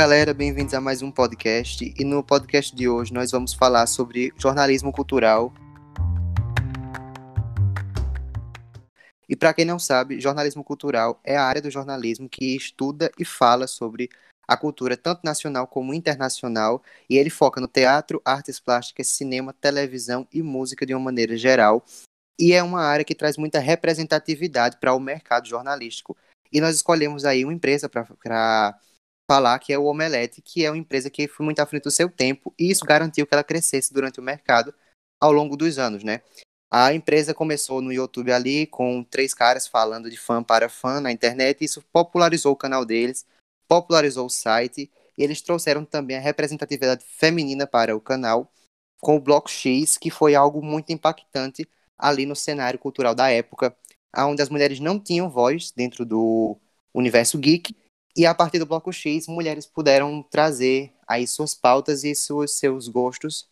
galera, bem-vindos a mais um podcast. E no podcast de hoje nós vamos falar sobre jornalismo cultural. E para quem não sabe, jornalismo cultural é a área do jornalismo que estuda e fala sobre a cultura tanto nacional como internacional, e ele foca no teatro, artes plásticas, cinema, televisão e música de uma maneira geral. E é uma área que traz muita representatividade para o mercado jornalístico. E nós escolhemos aí uma empresa para falar que é o Omelete, que é uma empresa que foi muito à frente do seu tempo e isso garantiu que ela crescesse durante o mercado ao longo dos anos, né? A empresa começou no YouTube ali com três caras falando de fã para fã na internet e isso popularizou o canal deles, popularizou o site e eles trouxeram também a representatividade feminina para o canal com o Bloco X, que foi algo muito impactante ali no cenário cultural da época, onde as mulheres não tinham voz dentro do universo geek e a partir do bloco X, mulheres puderam trazer aí suas pautas e seus, seus gostos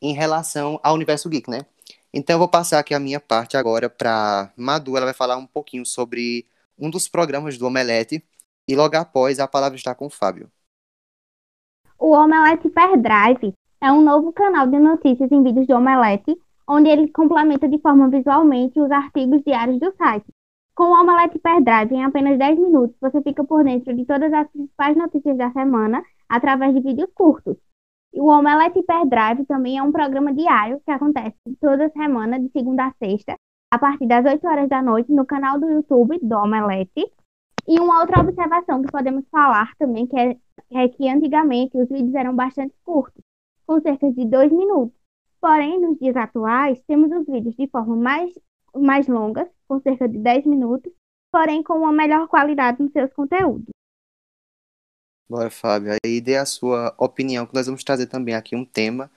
em relação ao universo geek, né? Então eu vou passar aqui a minha parte agora para Madu, ela vai falar um pouquinho sobre um dos programas do Omelete e logo após a palavra está com o Fábio. O Omelete Drive é um novo canal de notícias em vídeos do Omelete, onde ele complementa de forma visualmente os artigos diários do site. Com o Omelete Drive, em apenas 10 minutos, você fica por dentro de todas as principais notícias da semana através de vídeos curtos. E o Omelete Drive também é um programa diário que acontece toda semana, de segunda a sexta, a partir das 8 horas da noite, no canal do YouTube do Omelete. E uma outra observação que podemos falar também, que é, é que antigamente os vídeos eram bastante curtos, com cerca de 2 minutos. Porém, nos dias atuais, temos os vídeos de forma mais mais longas, com cerca de 10 minutos, porém com uma melhor qualidade nos seus conteúdos. Bora, Fábio. Aí dê a sua opinião, que nós vamos trazer também aqui um tema,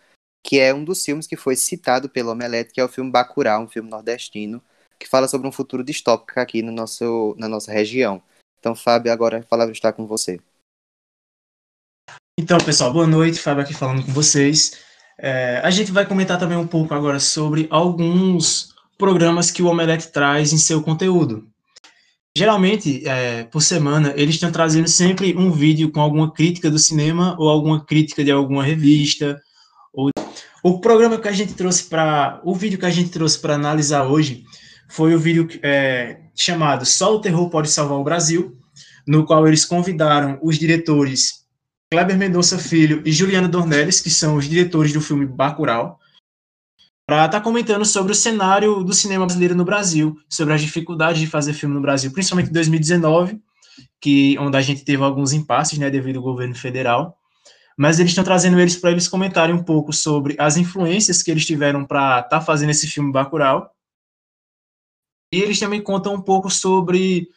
que é um dos filmes que foi citado pelo Omelete, que é o filme Bacurau, um filme nordestino, que fala sobre um futuro distópico aqui no nosso, na nossa região. Então, Fábio, agora a palavra está com você. Então, pessoal, boa noite. Fábio aqui falando com vocês. É, a gente vai comentar também um pouco agora sobre alguns programas que o Omelete traz em seu conteúdo. Geralmente, é, por semana, eles estão trazendo sempre um vídeo com alguma crítica do cinema ou alguma crítica de alguma revista. Ou... O programa que a gente trouxe para. O vídeo que a gente trouxe para analisar hoje foi o vídeo é, chamado Só o Terror Pode Salvar o Brasil, no qual eles convidaram os diretores Kleber Mendonça Filho e Juliana Dornelles, que são os diretores do filme Bacurau, para estar tá comentando sobre o cenário do cinema brasileiro no Brasil, sobre as dificuldades de fazer filme no Brasil, principalmente em 2019, que onde a gente teve alguns impasses, né, devido ao governo federal. Mas eles estão trazendo eles para eles comentarem um pouco sobre as influências que eles tiveram para estar tá fazendo esse filme Bacurau. E eles também contam um pouco sobre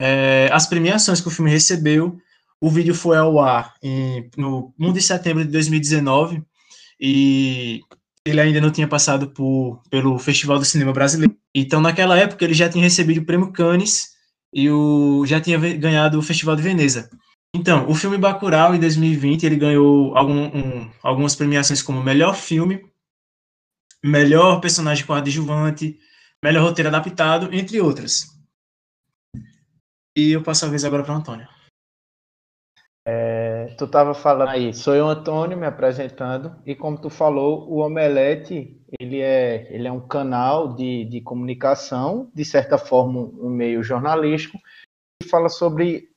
é, as premiações que o filme recebeu. O vídeo foi ao ar em, no 1 de setembro de 2019 e ele ainda não tinha passado por, pelo Festival do Cinema Brasileiro. Então, naquela época, ele já tinha recebido o Prêmio Cannes e o, já tinha ganhado o Festival de Veneza. Então, o filme Bacurau, em 2020, ele ganhou algum, um, algumas premiações como melhor filme, melhor personagem coadjuvante, melhor roteiro adaptado, entre outras. E eu passo a vez agora para o Antônio. É, tu estava falando aí, sou eu, Antônio, me apresentando, e como tu falou, o Omelete, ele é, ele é um canal de, de comunicação, de certa forma um meio jornalístico, que fala sobre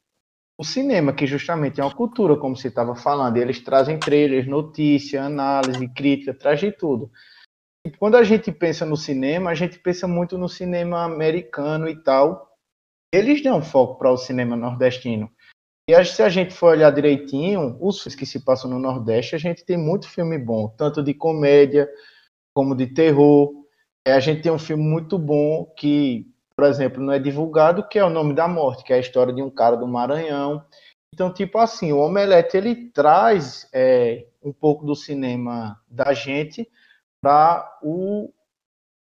o cinema, que justamente é uma cultura, como você estava falando, eles trazem trailers, notícia, análise, crítica, traz de tudo. E quando a gente pensa no cinema, a gente pensa muito no cinema americano e tal, eles dão foco para o cinema nordestino, e se a gente for olhar direitinho, os filmes que se passam no Nordeste, a gente tem muito filme bom, tanto de comédia como de terror. É, a gente tem um filme muito bom que, por exemplo, não é divulgado, que é O Nome da Morte, que é a história de um cara do Maranhão. Então, tipo assim, o Omelete ele traz é, um pouco do cinema da gente para o,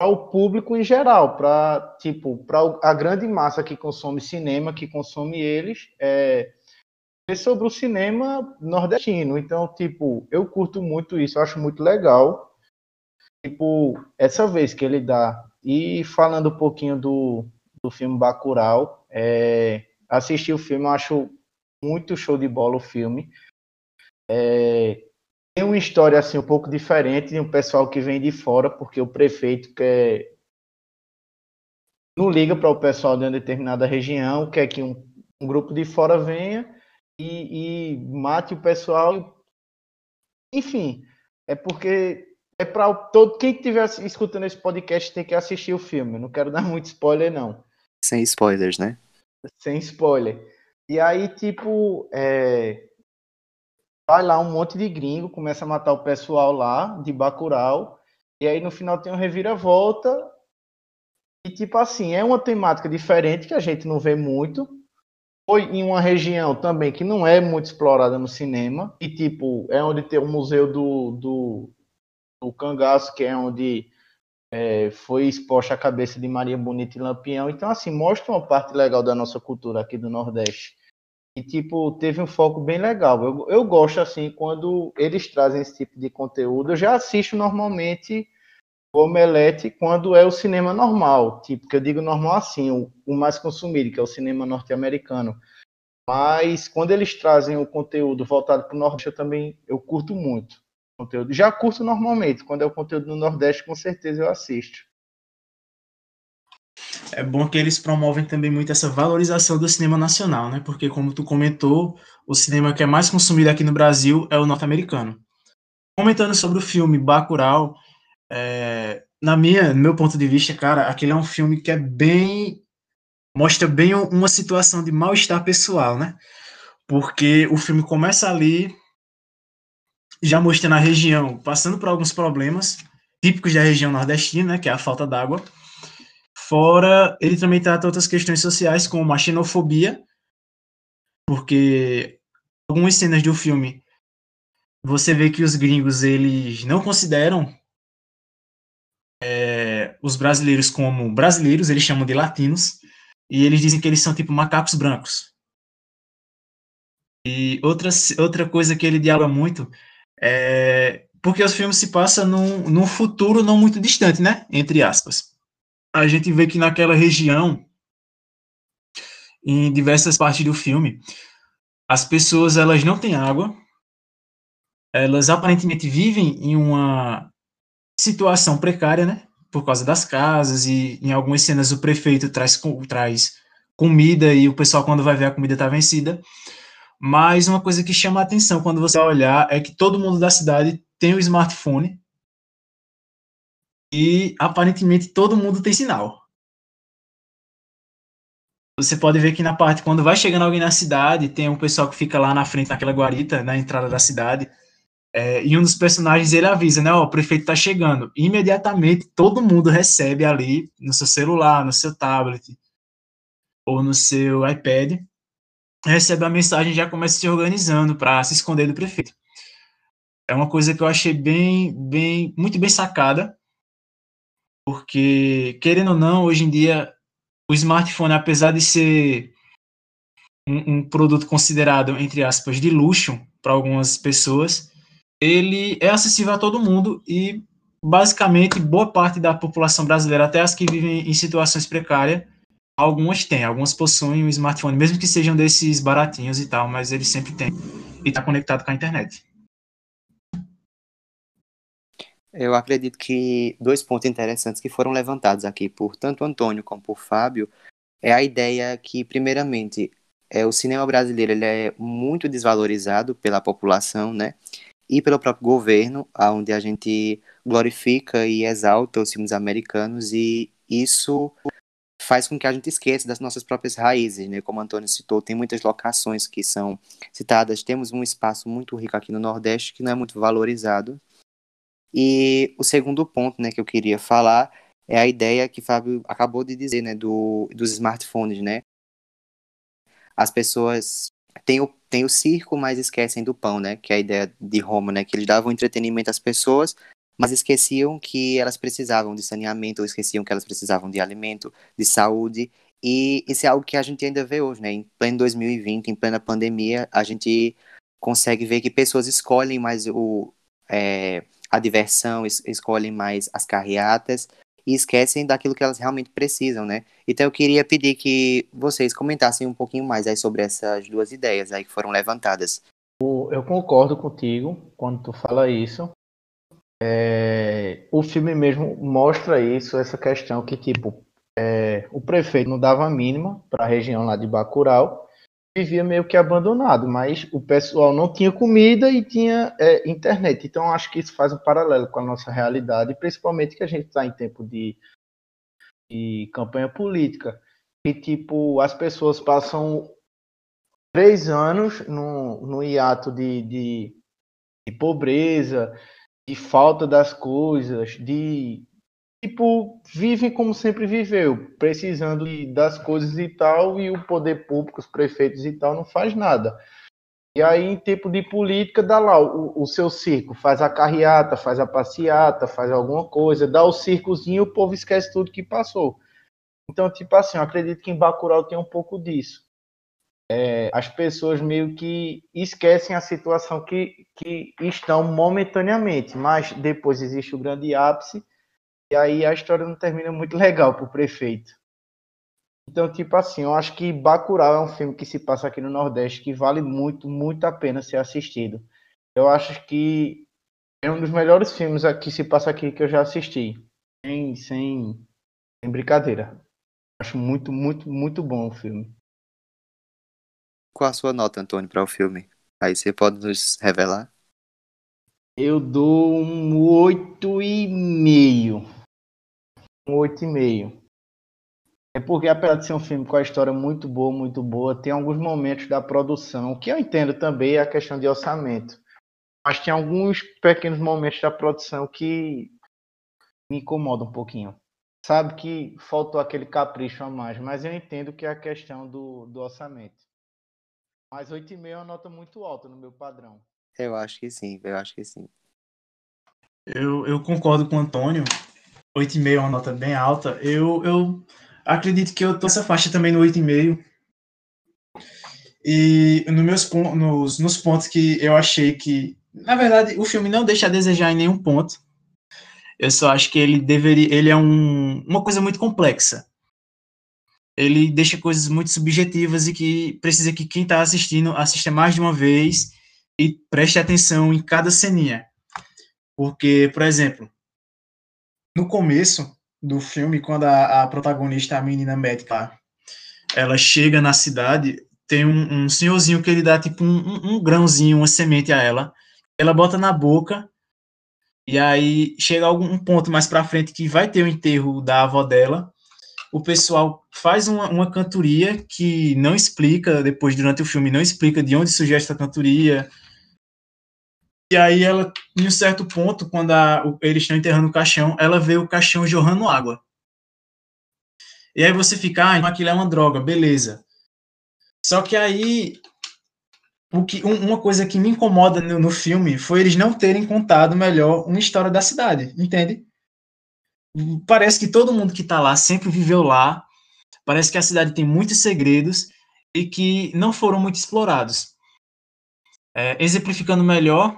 o público em geral, para tipo, para a grande massa que consome cinema, que consome eles, é, sobre o cinema nordestino. Então, tipo, eu curto muito isso, eu acho muito legal. Tipo, essa vez que ele dá. E falando um pouquinho do, do filme Bacurau, é, assisti o filme, eu acho muito show de bola o filme. é, tem uma história assim um pouco diferente de um pessoal que vem de fora, porque o prefeito quer não liga para o pessoal de uma determinada região, quer que um, um grupo de fora venha e, e, mate o pessoal. Enfim, é porque é para todo quem estiver escutando esse podcast tem que assistir o filme. não quero dar muito spoiler não. Sem spoilers, né? Sem spoiler. E aí, tipo, é, vai lá um monte de gringo, começa a matar o pessoal lá, de Bacurau, e aí no final tem um reviravolta, e tipo assim, é uma temática diferente que a gente não vê muito, foi em uma região também que não é muito explorada no cinema, e tipo, é onde tem o museu do, do, do cangaço, que é onde é, foi exposta a cabeça de Maria Bonita e Lampião, então assim, mostra uma parte legal da nossa cultura aqui do Nordeste. E, tipo, teve um foco bem legal. Eu, eu gosto, assim, quando eles trazem esse tipo de conteúdo. Eu já assisto normalmente Omelete quando é o cinema normal. Tipo, que eu digo normal assim, o, o mais consumido, que é o cinema norte-americano. Mas quando eles trazem o conteúdo voltado para o Nordeste, eu também eu curto muito. Conteúdo. Já curto normalmente. Quando é o conteúdo do Nordeste, com certeza eu assisto é bom que eles promovem também muito essa valorização do cinema nacional, né? Porque, como tu comentou, o cinema que é mais consumido aqui no Brasil é o norte-americano. Comentando sobre o filme Bacurau, é, na minha, no meu ponto de vista, cara, aquele é um filme que é bem mostra bem uma situação de mal-estar pessoal, né? Porque o filme começa ali já mostrando a região passando por alguns problemas típicos da região nordestina, né, que é a falta d'água Fora, ele também trata outras questões sociais, como a xenofobia, porque algumas cenas do filme você vê que os gringos eles não consideram os brasileiros como brasileiros, eles chamam de latinos, e eles dizem que eles são tipo macacos brancos. E outra, outra coisa que ele dialoga muito é porque os filmes se passam num, num futuro não muito distante, né? Entre aspas a gente vê que naquela região, em diversas partes do filme, as pessoas elas não têm água, elas aparentemente vivem em uma situação precária, né? Por causa das casas e em algumas cenas o prefeito traz, traz comida e o pessoal quando vai ver a comida está vencida. Mas uma coisa que chama a atenção quando você olhar é que todo mundo da cidade tem o smartphone e aparentemente todo mundo tem sinal. Você pode ver que na parte, quando vai chegando alguém na cidade, tem um pessoal que fica lá na frente, naquela guarita, na entrada da cidade, é, e um dos personagens ele avisa, né? Ó, o prefeito tá chegando. Imediatamente todo mundo recebe ali no seu celular, no seu tablet ou no seu iPad, recebe a mensagem e já começa se organizando para se esconder do prefeito. É uma coisa que eu achei bem, bem, muito bem sacada porque, querendo ou não, hoje em dia, o smartphone, apesar de ser um, um produto considerado, entre aspas, de luxo para algumas pessoas, ele é acessível a todo mundo e, basicamente, boa parte da população brasileira, até as que vivem em situações precárias, algumas têm, algumas possuem um smartphone, mesmo que sejam desses baratinhos e tal, mas eles sempre têm e está conectado com a internet. Eu acredito que dois pontos interessantes que foram levantados aqui por tanto Antônio como por Fábio é a ideia que, primeiramente, é, o cinema brasileiro ele é muito desvalorizado pela população, né? E pelo próprio governo, onde a gente glorifica e exalta os filmes americanos, e isso faz com que a gente esqueça das nossas próprias raízes, né? Como o Antônio citou, tem muitas locações que são citadas, temos um espaço muito rico aqui no Nordeste que não é muito valorizado, e o segundo ponto, né, que eu queria falar é a ideia que Fábio acabou de dizer, né, do, dos smartphones, né? As pessoas têm o, têm o circo, mas esquecem do pão, né? Que é a ideia de Roma, né? Que eles davam entretenimento às pessoas, mas esqueciam que elas precisavam de saneamento, ou esqueciam que elas precisavam de alimento, de saúde, e isso é algo que a gente ainda vê hoje, né? Em pleno 2020, em plena pandemia, a gente consegue ver que pessoas escolhem mais o, é, a diversão, es escolhem mais as carreatas e esquecem daquilo que elas realmente precisam, né? Então eu queria pedir que vocês comentassem um pouquinho mais aí sobre essas duas ideias aí que foram levantadas. Eu concordo contigo quando tu fala isso. É, o filme mesmo mostra isso, essa questão que, tipo, é, o prefeito não dava a mínima para a região lá de Bacurau, vivia meio que abandonado, mas o pessoal não tinha comida e tinha é, internet. Então, acho que isso faz um paralelo com a nossa realidade, principalmente que a gente está em tempo de, de campanha política. E, tipo, as pessoas passam três anos no, no hiato de, de, de pobreza, de falta das coisas, de tipo, vivem como sempre viveu, precisando das coisas e tal, e o poder público, os prefeitos e tal, não faz nada. E aí, em tempo de política, dá lá o, o seu circo, faz a carreata, faz a passeata, faz alguma coisa, dá o circozinho, o povo esquece tudo que passou. Então, tipo assim, eu acredito que em Bacurau tem um pouco disso. É, as pessoas meio que esquecem a situação que, que estão momentaneamente, mas depois existe o grande ápice e aí a história não termina muito legal pro prefeito. Então, tipo assim, eu acho que Bacurau é um filme que se passa aqui no Nordeste que vale muito, muito a pena ser assistido. Eu acho que é um dos melhores filmes que se passa aqui que eu já assisti. Sem, sem, sem brincadeira. Acho muito, muito, muito bom o filme. Qual a sua nota, Antônio, para o filme? Aí você pode nos revelar? Eu dou um oito e meio 8,5. É porque, apesar de ser um filme com a história muito boa, muito boa, tem alguns momentos da produção, que eu entendo também é a questão de orçamento. Mas tem alguns pequenos momentos da produção que me incomodam um pouquinho. Sabe que faltou aquele capricho a mais, mas eu entendo que é a questão do, do orçamento. Mas 8,5 é uma nota muito alta no meu padrão. Eu acho que sim, eu acho que sim. Eu, eu concordo com o Antônio. 8,5 é uma nota bem alta. Eu, eu acredito que eu tô nessa faixa também no 8,5. E nos meus nos, nos pontos que eu achei que, na verdade, o filme não deixa a desejar em nenhum ponto. Eu só acho que ele deveria, ele é um, uma coisa muito complexa. Ele deixa coisas muito subjetivas e que precisa que quem está assistindo assista mais de uma vez e preste atenção em cada ceninha. Porque, por exemplo, no começo do filme, quando a, a protagonista, a menina médica, ela chega na cidade, tem um, um senhorzinho que ele dá tipo um, um, grãozinho, uma semente a ela. Ela bota na boca e aí chega algum ponto mais para frente que vai ter o enterro da avó dela. O pessoal faz uma, uma cantoria que não explica, depois durante o filme, não explica de onde surgiu essa cantoria, e aí ela, em um certo ponto, quando a, eles estão enterrando o caixão, ela vê o caixão jorrando água. E aí você fica, ah, então aquilo é uma droga, beleza. Só que aí, o que, um, uma coisa que me incomoda no, no filme foi eles não terem contado melhor uma história da cidade, entende? Parece que todo mundo que está lá sempre viveu lá, parece que a cidade tem muitos segredos e que não foram muito explorados. É, exemplificando melhor,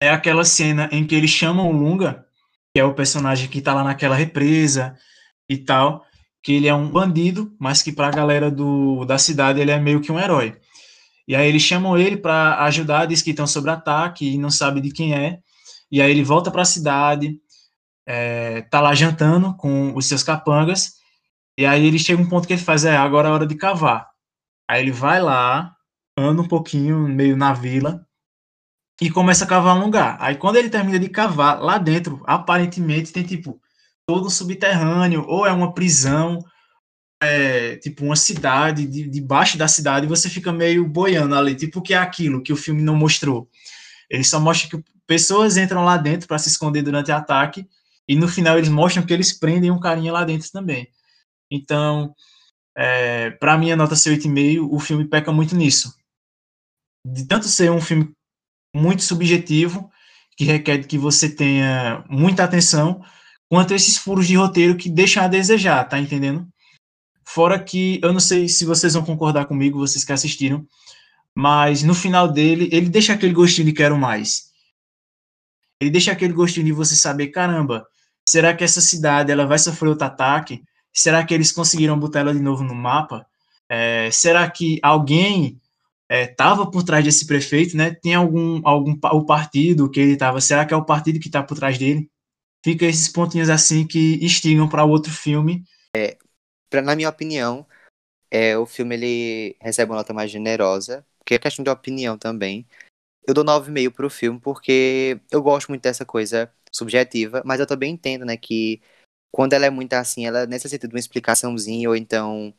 é aquela cena em que eles chamam o Lunga, que é o personagem que tá lá naquela represa e tal, que ele é um bandido, mas que para a galera do, da cidade ele é meio que um herói. E aí eles chamam ele para ajudar, diz que estão sob ataque e não sabe de quem é. E aí ele volta para a cidade, é, tá lá jantando com os seus capangas. E aí ele chega um ponto que ele faz, é, agora é hora de cavar. Aí ele vai lá, anda um pouquinho meio na vila, e começa a cavar um lugar. Aí quando ele termina de cavar, lá dentro, aparentemente tem tipo todo um subterrâneo, ou é uma prisão, é, tipo uma cidade, de, debaixo da cidade, você fica meio boiando ali, tipo o que é aquilo que o filme não mostrou. Ele só mostra que pessoas entram lá dentro para se esconder durante o ataque, e no final eles mostram que eles prendem um carinha lá dentro também. Então, é, para mim, a nota ser 8,5, o filme peca muito nisso. De tanto ser um filme muito subjetivo, que requer que você tenha muita atenção, quanto esses furos de roteiro que deixam a desejar, tá entendendo? Fora que, eu não sei se vocês vão concordar comigo, vocês que assistiram, mas no final dele, ele deixa aquele gostinho de quero mais. Ele deixa aquele gostinho de você saber, caramba, será que essa cidade ela vai sofrer outro ataque? Será que eles conseguiram botar ela de novo no mapa? É, será que alguém estava é, por trás desse prefeito, né? Tem algum algum o partido que ele estava? Será que é o partido que está por trás dele? Fica esses pontinhos assim que instigam para outro filme. É, pra, na minha opinião, é, o filme ele recebe uma nota mais generosa, porque é questão de opinião também. Eu dou 9,5 pro filme porque eu gosto muito dessa coisa subjetiva, mas eu também entendo, né, que quando ela é muito assim, ela necessita de uma explicaçãozinha, ou então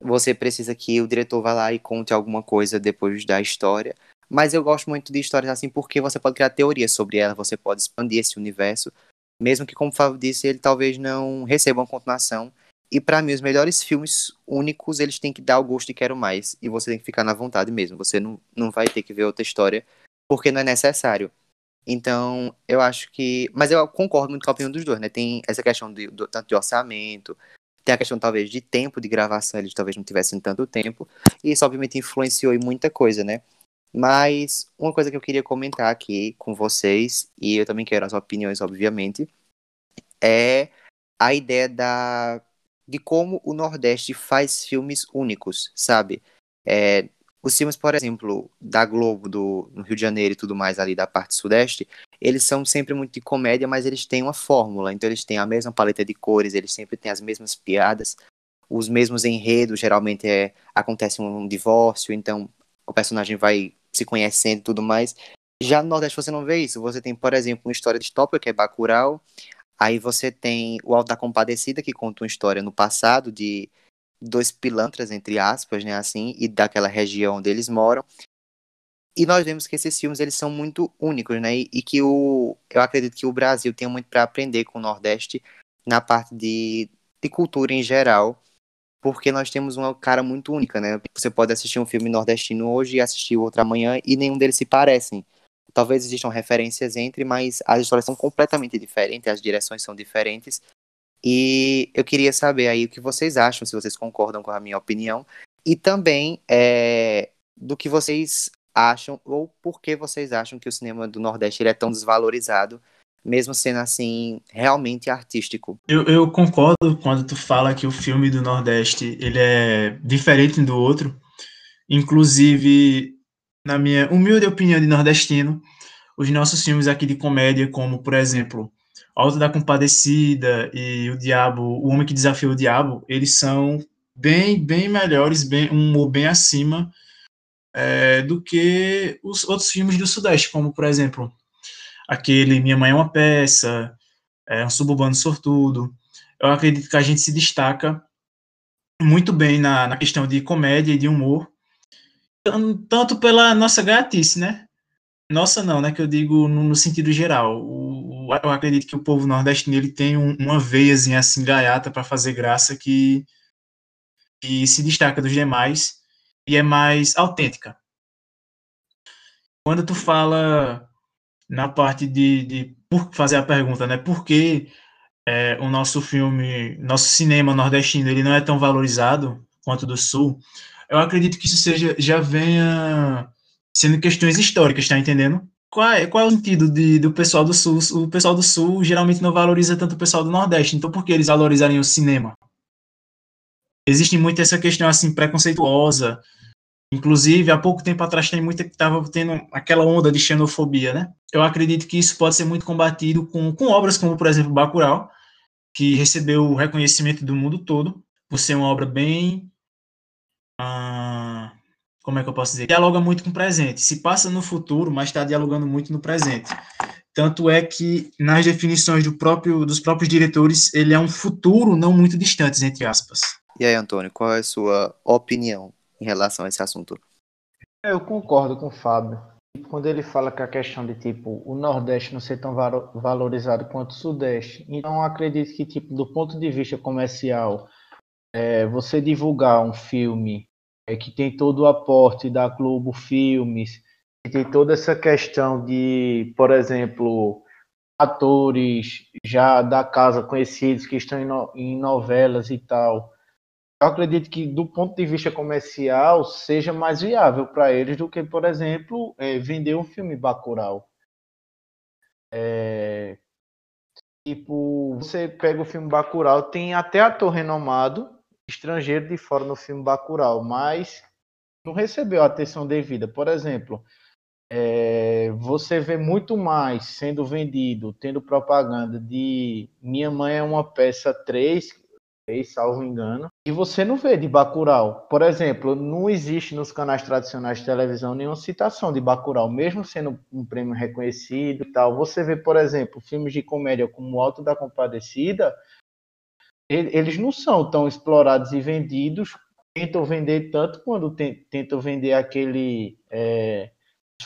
você precisa que o diretor vá lá e conte alguma coisa depois da história. Mas eu gosto muito de histórias assim porque você pode criar teorias sobre ela, você pode expandir esse universo, mesmo que, como o Fábio disse, ele talvez não receba uma continuação. E para mim, os melhores filmes únicos, eles têm que dar o gosto de quero mais. E você tem que ficar na vontade mesmo. Você não, não vai ter que ver outra história, porque não é necessário. Então, eu acho que. Mas eu concordo muito com a opinião dos dois, né? Tem essa questão de, do, tanto de orçamento, tem a questão, talvez, de tempo de gravação, eles talvez não tivessem tanto tempo. E isso, obviamente, influenciou em muita coisa, né? Mas uma coisa que eu queria comentar aqui com vocês, e eu também quero as opiniões, obviamente, é a ideia da, de como o Nordeste faz filmes únicos, sabe? É, os filmes, por exemplo, da Globo, do no Rio de Janeiro e tudo mais ali da parte sudeste, eles são sempre muito de comédia, mas eles têm uma fórmula. Então eles têm a mesma paleta de cores, eles sempre têm as mesmas piadas, os mesmos enredos. Geralmente é, acontece um divórcio, então o personagem vai se conhecendo e tudo mais. Já no Nordeste você não vê isso. Você tem, por exemplo, uma história distópica, que é Bacurau. Aí você tem o Alto da Compadecida, que conta uma história no passado de dois pilantras, entre aspas, né, assim, e daquela região onde eles moram. E nós vemos que esses filmes eles são muito únicos, né? E, e que o eu acredito que o Brasil tem muito para aprender com o Nordeste na parte de, de cultura em geral, porque nós temos uma cara muito única, né? Você pode assistir um filme nordestino hoje e assistir outro amanhã e nenhum deles se parecem. Talvez existam referências entre, mas as histórias são completamente diferentes, as direções são diferentes. E eu queria saber aí o que vocês acham, se vocês concordam com a minha opinião, e também é, do que vocês acham ou por que vocês acham que o cinema do Nordeste é tão desvalorizado, mesmo sendo assim realmente artístico. Eu, eu, concordo quando tu fala que o filme do Nordeste ele é diferente do outro. Inclusive, na minha humilde opinião de nordestino, os nossos filmes aqui de comédia, como por exemplo Alto da Compadecida e O Diabo, O Homem que Desafiou o Diabo, eles são bem, bem melhores, bem, um humor bem acima é, do que os outros filmes do Sudeste, como, por exemplo, aquele Minha Mãe é uma Peça, é, Um Suburbano Sortudo. Eu acredito que a gente se destaca muito bem na, na questão de comédia e de humor, tanto pela nossa gatice, né? Nossa não, né? Que eu digo no, no sentido geral. O, eu acredito que o povo nordestino ele tem um, uma veiazinha assim gaiata para fazer graça que, que se destaca dos demais e é mais autêntica. Quando tu fala na parte de, de por fazer a pergunta, né? Por que é, o nosso filme, nosso cinema nordestino, ele não é tão valorizado quanto do Sul? Eu acredito que isso seja já venha sendo questões históricas, tá entendendo? Qual é, qual é o sentido de, do pessoal do Sul? O pessoal do Sul geralmente não valoriza tanto o pessoal do Nordeste, então por que eles valorizarem o cinema? existe muito essa questão assim preconceituosa. Inclusive, há pouco tempo atrás tem muita que estava tendo aquela onda de xenofobia, né? Eu acredito que isso pode ser muito combatido com, com obras como, por exemplo, Bacurau, que recebeu o reconhecimento do mundo todo por ser uma obra bem ah, como é que eu posso dizer? Dialoga muito com o presente. Se passa no futuro, mas está dialogando muito no presente. Tanto é que nas definições do próprio, dos próprios diretores, ele é um futuro não muito distante, entre aspas. E aí, Antônio, qual é a sua opinião em relação a esse assunto? Eu concordo com o Fábio. Quando ele fala que a questão de tipo o Nordeste não ser tão valorizado quanto o Sudeste, então acredito que tipo do ponto de vista comercial, é, você divulgar um filme é, que tem todo o aporte da Globo Filmes, que tem toda essa questão de, por exemplo, atores já da casa conhecidos que estão em, no, em novelas e tal eu acredito que, do ponto de vista comercial, seja mais viável para eles do que, por exemplo, é, vender um filme Bacurau. É, tipo, você pega o filme Bacurau, tem até ator renomado, estrangeiro de fora no filme Bacurau, mas não recebeu a atenção devida. Por exemplo, é, você vê muito mais sendo vendido, tendo propaganda de Minha Mãe é uma peça 3, 3 salvo engano, e você não vê de Bacurau. Por exemplo, não existe nos canais tradicionais de televisão nenhuma citação de Bacurau, mesmo sendo um prêmio reconhecido e tal. Você vê, por exemplo, filmes de comédia como O Alto da Compadecida, eles não são tão explorados e vendidos, tentam vender tanto quando tentam vender aquele... É,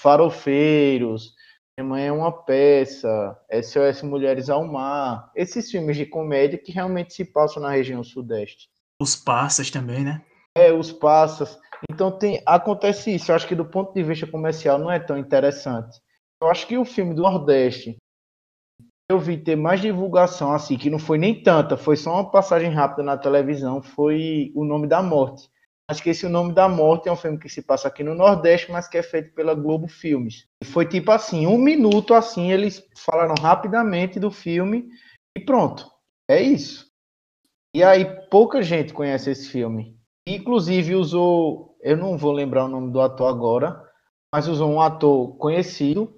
Farofeiros, Minha Mãe é uma Peça, SOS Mulheres ao Mar, esses filmes de comédia que realmente se passam na região sudeste. Os Passas também, né? É, os Passas. Então tem, acontece isso. Eu acho que do ponto de vista comercial não é tão interessante. Eu acho que o filme do Nordeste eu vi ter mais divulgação assim, que não foi nem tanta, foi só uma passagem rápida na televisão, foi O Nome da Morte. Acho que esse O Nome da Morte é um filme que se passa aqui no Nordeste, mas que é feito pela Globo Filmes. Foi tipo assim, um minuto assim, eles falaram rapidamente do filme e pronto. É isso. E aí pouca gente conhece esse filme. Inclusive usou, eu não vou lembrar o nome do ator agora, mas usou um ator conhecido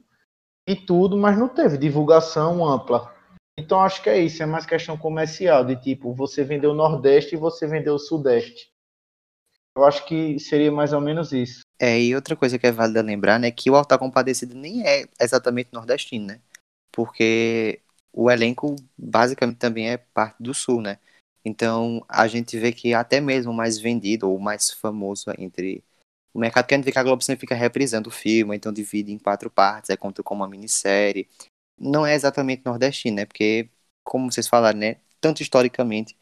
e tudo, mas não teve divulgação ampla. Então acho que é isso, é mais questão comercial, de tipo, você vendeu o Nordeste e você vendeu o Sudeste. Eu acho que seria mais ou menos isso. É, e outra coisa que é válida lembrar, né, que o Alta Compadecido nem é exatamente nordestino, né? Porque o elenco basicamente também é parte do sul, né? Então a gente vê que até mesmo o mais vendido ou mais famoso entre o mercado que a gente vê que a Globo sempre fica reprisando o filme, então divide em quatro partes, é conta como uma minissérie. Não é exatamente nordestino, né? Porque, como vocês falaram, né? Tanto historicamente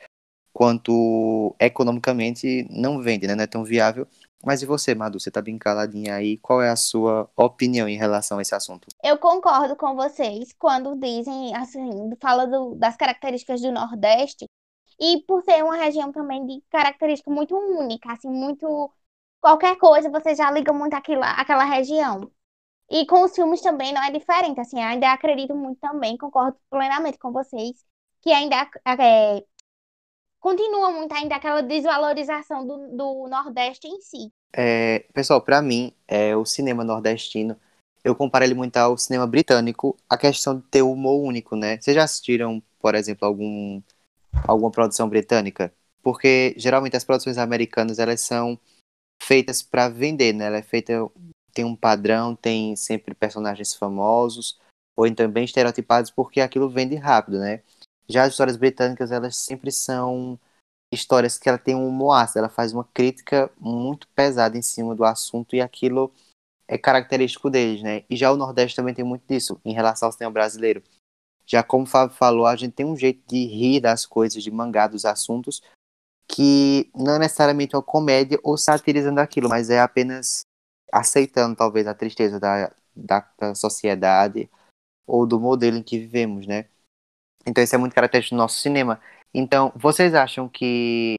quanto economicamente não vende, né? Não é tão viável. Mas e você, Madu? Você tá bem caladinha aí. Qual é a sua opinião em relação a esse assunto? Eu concordo com vocês quando dizem, assim, fala do, das características do Nordeste. E por ser uma região também de característica muito única, assim, muito. Qualquer coisa você já liga muito àquela, àquela região. E com os filmes também não é diferente, assim, ainda acredito muito também, concordo plenamente com vocês, que ainda é, continua muito ainda aquela desvalorização do, do Nordeste em si. É, pessoal, para mim, é, o cinema nordestino, eu comparo ele muito ao cinema britânico, a questão de ter humor único, né? Vocês já assistiram, por exemplo, algum, alguma produção britânica? Porque geralmente as produções americanas elas são feitas para vender, né? Ela é feita tem um padrão, tem sempre personagens famosos ou então bem estereotipados porque aquilo vende rápido, né? Já as histórias britânicas, elas sempre são histórias que ela tem um ácido, ela faz uma crítica muito pesada em cima do assunto e aquilo é característico deles, né? E já o Nordeste também tem muito disso em relação ao cinema brasileiro. Já como o Fábio falou, a gente tem um jeito de rir das coisas, de mangar dos assuntos, que não é necessariamente uma comédia ou satirizando aquilo, mas é apenas aceitando talvez a tristeza da, da, da sociedade ou do modelo em que vivemos, né? Então isso é muito característico do nosso cinema. Então, vocês acham que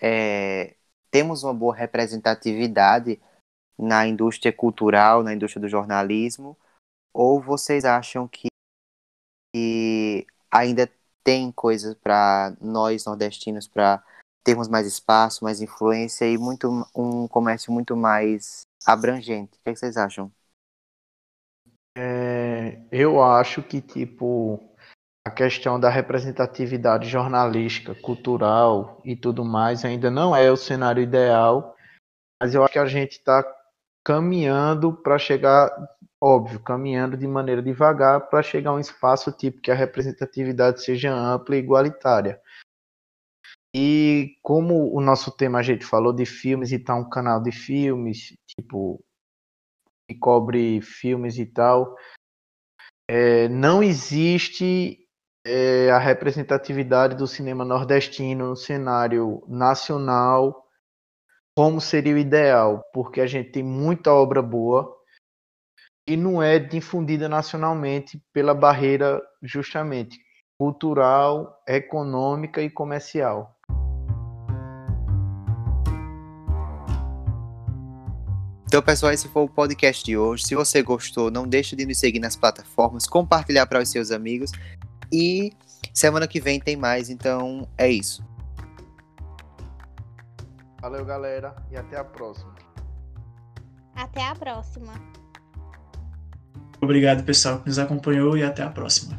é, temos uma boa representatividade na indústria cultural, na indústria do jornalismo? Ou vocês acham que, que ainda tem coisas para nós nordestinos para termos mais espaço, mais influência e muito um comércio muito mais abrangente? O que, é que vocês acham? É, eu acho que tipo a questão da representatividade jornalística, cultural e tudo mais ainda não é o cenário ideal, mas eu acho que a gente está caminhando para chegar, óbvio, caminhando de maneira devagar para chegar a um espaço tipo que a representatividade seja ampla e igualitária. E como o nosso tema a gente falou de filmes e tá um canal de filmes, tipo, que cobre filmes e tal, é, não existe é, a representatividade do cinema nordestino no cenário nacional, como seria o ideal, porque a gente tem muita obra boa e não é difundida nacionalmente pela barreira justamente cultural, econômica e comercial. Então, pessoal, esse foi o podcast de hoje. Se você gostou, não deixe de nos seguir nas plataformas, compartilhar para os seus amigos e semana que vem tem mais, então é isso. Valeu, galera, e até a próxima. até a próxima. Obrigado, pessoal, que nos acompanhou e até a próxima.